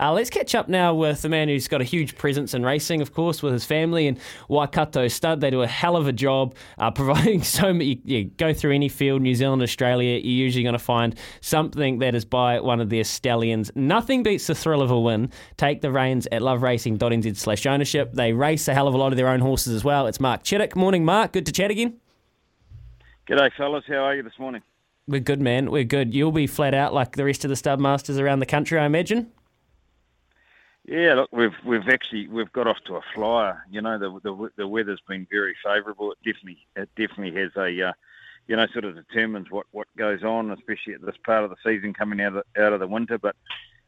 Uh, let's catch up now with the man who's got a huge presence in racing, of course, with his family and Waikato Stud. They do a hell of a job uh, providing so many. You go through any field, New Zealand, Australia, you're usually going to find something that is by one of their stallions. Nothing beats the thrill of a win. Take the reins at loveracing.nz slash ownership. They race a hell of a lot of their own horses as well. It's Mark Chittick. Morning, Mark. Good to chat again. G'day, fellas. How are you this morning? We're good, man. We're good. You'll be flat out like the rest of the stud masters around the country, I imagine. Yeah, look, we've we've actually we've got off to a flyer. You know, the the, the weather's been very favourable. It definitely it definitely has a uh, you know sort of determines what, what goes on, especially at this part of the season coming out of the, out of the winter. But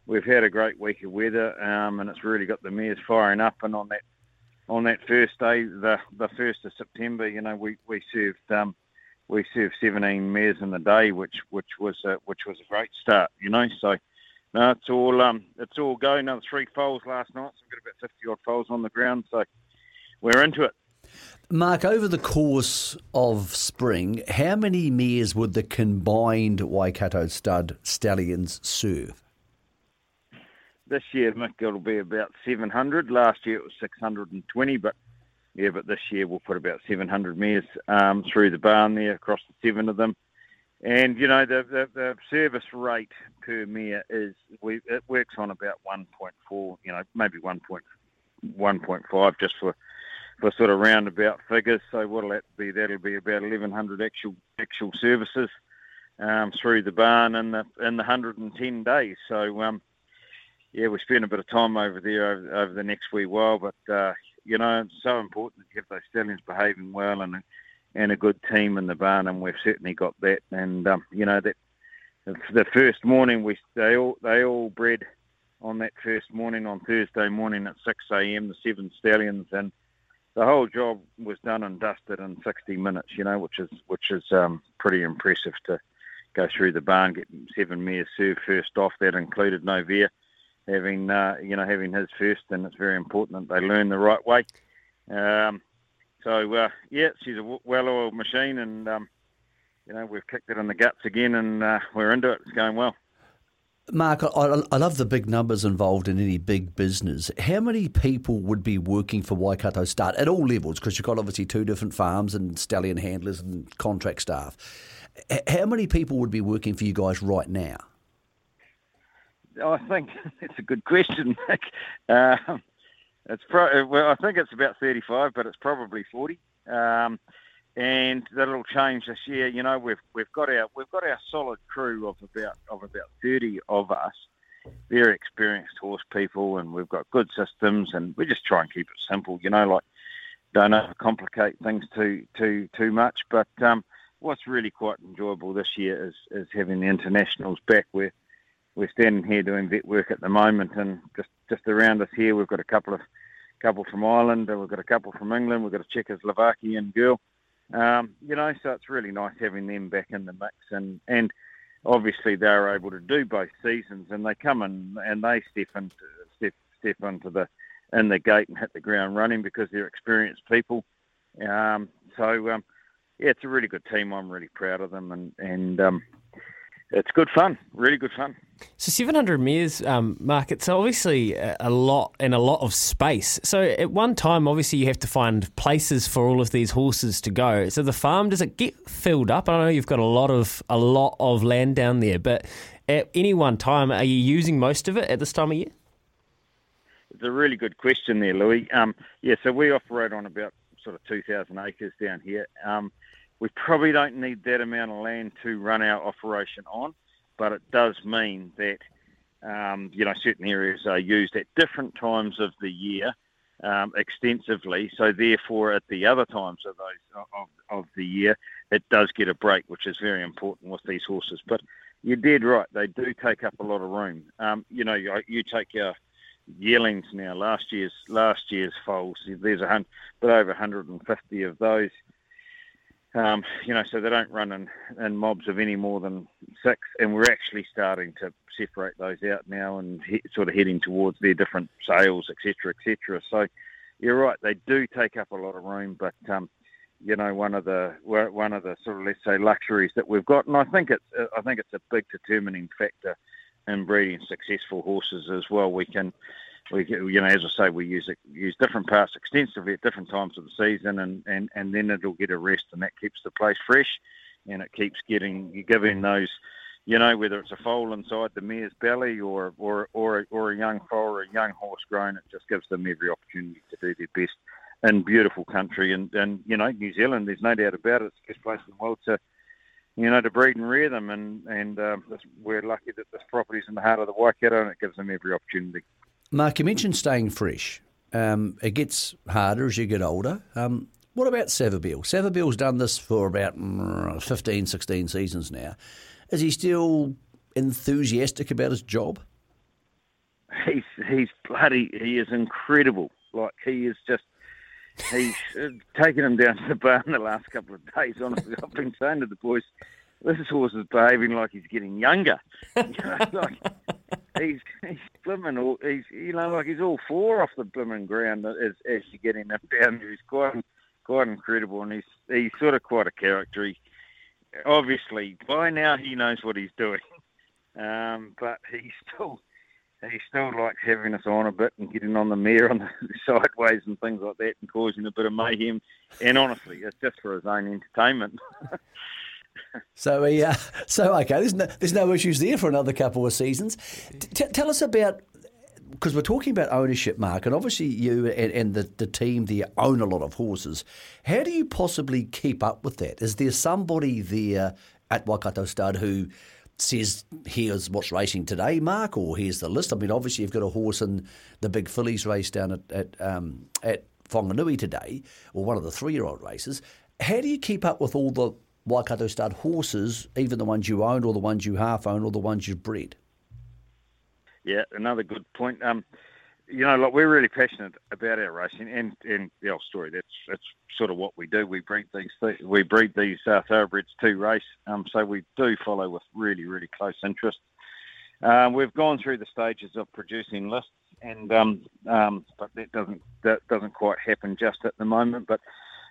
we've had a great week of weather, um, and it's really got the mares firing up. And on that on that first day, the the first of September, you know, we we served um, we served 17 mares in the day, which which was a, which was a great start. You know, so no, it's all um, it's all go. Another three foals last night. So we've got about fifty odd foals on the ground. So we're into it. Mark, over the course of spring, how many mares would the combined Waikato stud stallions serve? This year, Mick, it'll be about 700. Last year it was 620, but yeah, but this year we'll put about 700 mares um, through the barn there across the seven of them. And you know the, the, the service rate per mare is we it works on about 1.4, you know maybe 1.1.5 just for for sort of roundabout figures. So what'll that be? That'll be about 1,100 actual actual services um, through the barn in the in the 110 days. So um, yeah, we spend a bit of time over there over, over the next wee while, but uh, you know it's so important to have those stallions behaving well and and a good team in the barn, and we've certainly got that. And um, you know that the first morning we they all they all bred on that first morning on Thursday morning at 6 a.m. The seven stallions and the whole job was done and dusted in 60 minutes. You know, which is which is um, pretty impressive to go through the barn, get seven mares served first off. That included Novia having uh, you know having his first, and it's very important that they learn the right way. Um, so uh, yeah, she's a well-oiled machine, and um, you know we've kicked it in the guts again, and uh, we're into it. It's going well. Mark, I, I, love the big numbers involved in any big business. How many people would be working for Waikato Stud at all levels? Because you've got obviously two different farms and stallion handlers and contract staff. How many people would be working for you guys right now? I think it's a good question, Nick. Um, it's pro- well, I think it's about 35, but it's probably 40. Um, and that'll change this year. You know, we've we've got our we've got our solid crew of about of about 30 of us, very experienced horse people, and we've got good systems, and we just try and keep it simple. You know, like don't overcomplicate things too too too much. But um, what's really quite enjoyable this year is is having the internationals back. Where we're standing here doing vet work at the moment, and just just around us here, we've got a couple of couple from Ireland, and we've got a couple from England, we've got a Czechoslovakian girl. Um, you know, so it's really nice having them back in the mix, and and obviously they're able to do both seasons, and they come in and they step into step step into the in the gate and hit the ground running because they're experienced people. Um, so um, yeah, it's a really good team. I'm really proud of them, and and um, it's good fun, really good fun. So 700 mares, um, Mark, it's obviously a lot and a lot of space. So at one time, obviously, you have to find places for all of these horses to go. So the farm, does it get filled up? I know you've got a lot of a lot of land down there, but at any one time, are you using most of it at this time of year? It's a really good question there, Louis. Um, yeah, so we operate on about sort of 2,000 acres down here. Um, we probably don't need that amount of land to run our operation on, but it does mean that Um, you know, certain areas are used at different times of the year um, extensively. So therefore, at the other times of those of, of the year, it does get a break, which is very important with these horses. But you're dead right; they do take up a lot of room. Um, you know, you, you take your yearlings now. Last year's last year's foals. There's a hundred, but over 150 of those. Um, you know, so they don't run in, in mobs of any more than six, and we're actually starting to separate those out now and he, sort of heading towards their different sales, etc., etc. So you're right; they do take up a lot of room, but um, you know, one of the one of the sort of let's say luxuries that we've got, and I think it's I think it's a big determining factor in breeding successful horses as well. We can we you know as I say we use it, use different parts extensively at different times of the season, and, and, and then it'll get a rest, and that keeps the place fresh, and it keeps getting giving those. You know, whether it's a foal inside the mare's belly or, or, or, or a young foal or a young horse grown, it just gives them every opportunity to do their best in beautiful country. And, and you know, New Zealand, there's no doubt about it, it's the best place in the world to, you know, to breed and rear them. And, and um, we're lucky that this property's in the heart of the Waikato and it gives them every opportunity. Mark, you mentioned staying fresh. Um, it gets harder as you get older. Um, what about Savabeel? Savabeel's done this for about mm, 15, 16 seasons now. Is he still enthusiastic about his job? He's he's bloody he is incredible. Like he is just he's taken him down to the barn the last couple of days. Honestly, I've been saying to the boys, this horse is behaving like he's getting younger. You know, like he's he's blooming all he's you know like he's all four off the blooming ground as as you're getting him down there. He's quite quite incredible, and he's he's sort of quite a character. He, obviously, by now he knows what he's doing, um, but he still he still likes having us on a bit and getting on the mare on the sideways and things like that and causing a bit of mayhem. And honestly, it's just for his own entertainment. so, uh, so okay, there's no, there's no issues there for another couple of seasons. T- tell us about because we're talking about ownership, Mark, and obviously you and, and the, the team there own a lot of horses. How do you possibly keep up with that? Is there somebody there at Waikato Stud who says, here's what's racing today, Mark, or here's the list? I mean, obviously you've got a horse in the big fillies race down at at, um, at Whanganui today, or one of the three-year-old races. How do you keep up with all the Waikato Stud horses, even the ones you own, or the ones you half own, or the ones you've bred? Yeah, another good point. Um, you know, like we're really passionate about our racing and, and the old story. That's that's sort of what we do. We breed these we breed these uh, thoroughbreds to race. Um, so we do follow with really really close interest. Um, we've gone through the stages of producing lists, and um, um, but that doesn't that doesn't quite happen just at the moment. But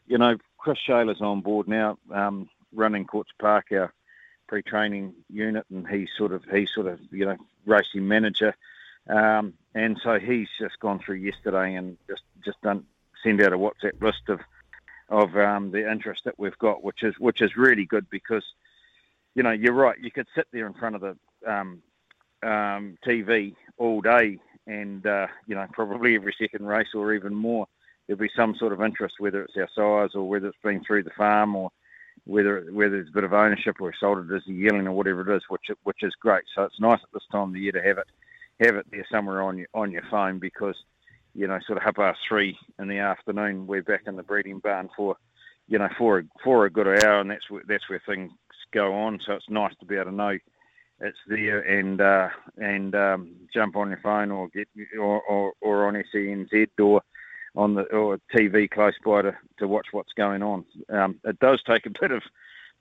you know, Chris Shayler's on board now, um, running Courts Park, our pre-training unit, and he's sort of he's sort of you know racing manager. Um, and so he's just gone through yesterday and just just done send out a WhatsApp list of of um, the interest that we've got, which is which is really good because you know you're right. You could sit there in front of the um, um, TV all day, and uh, you know probably every second race or even more, there'll be some sort of interest, whether it's our size or whether it's been through the farm or whether whether it's a bit of ownership or sold it as a yearling or whatever it is, which which is great. So it's nice at this time of the year to have it have it there somewhere on your on your phone because you know sort of half past three in the afternoon we're back in the breeding barn for you know for a, for a good hour and that's where that's where things go on. So it's nice to be able to know it's there and uh, and um, jump on your phone or get or, or, or on SENZ or on the or TV close by to, to watch what's going on. Um, it does take a bit of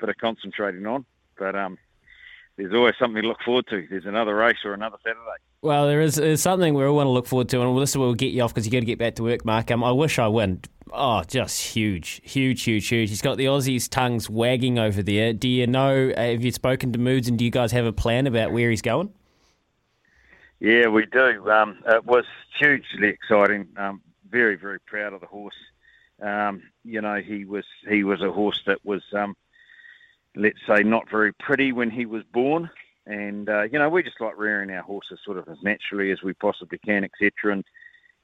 bit of concentrating on, but um, there's always something to look forward to. There's another race or another Saturday. Well, there is, is something we all want to look forward to, and this will get you off because you got to get back to work, Mark. Um, I wish I win. Oh, just huge, huge, huge, huge. He's got the Aussies' tongues wagging over there. Do you know? Have you spoken to Moods, and do you guys have a plan about where he's going? Yeah, we do. Um, it was hugely exciting. Um, very, very proud of the horse. Um, you know, he was he was a horse that was um, let's say, not very pretty when he was born. And, uh, you know, we just like rearing our horses sort of as naturally as we possibly can, etc. And,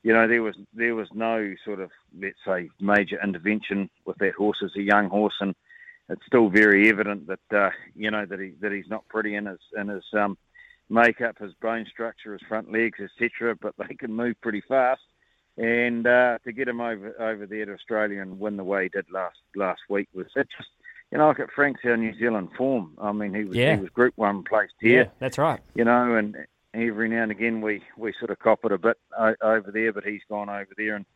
you know, there was there was no sort of, let's say, major intervention with that horse as a young horse. And it's still very evident that, uh, you know, that he that he's not pretty in his, in his, um, make up his bone structure, his front legs, etc. But they can move pretty fast, and uh, to get him over over there to Australia and win the way he did last last week was it just you know look at Frank's our New Zealand form. I mean he was Yeah. he was Group One placed here Yeah, that's right. you know, and every now and again we, we sort of cop it a bit over there, but he's gone over there and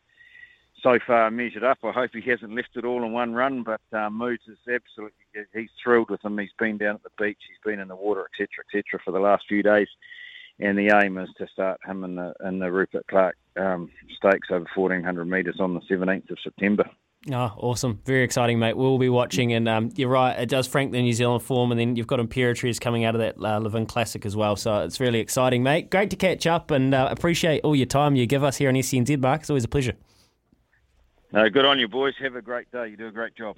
so far measured up. I hope he hasn't left it all in one run, but um, Moods is absolutely, he's thrilled with him. He's been down at the beach, he's been in the water, etc., etc., for the last few days. And the aim is to start him in the in the Rupert Clarke um, Stakes over 1400 metres on the 17th of September. Oh, awesome. Very exciting, mate. We'll be watching. And um, you're right, it does frank the New Zealand form. And then you've got Imperatriz coming out of that uh, Levin Classic as well. So it's really exciting, mate. Great to catch up and uh, appreciate all your time you give us here on SENZ, Mark. It's always a pleasure. No, good on you, boys. Have a great day. You do a great job.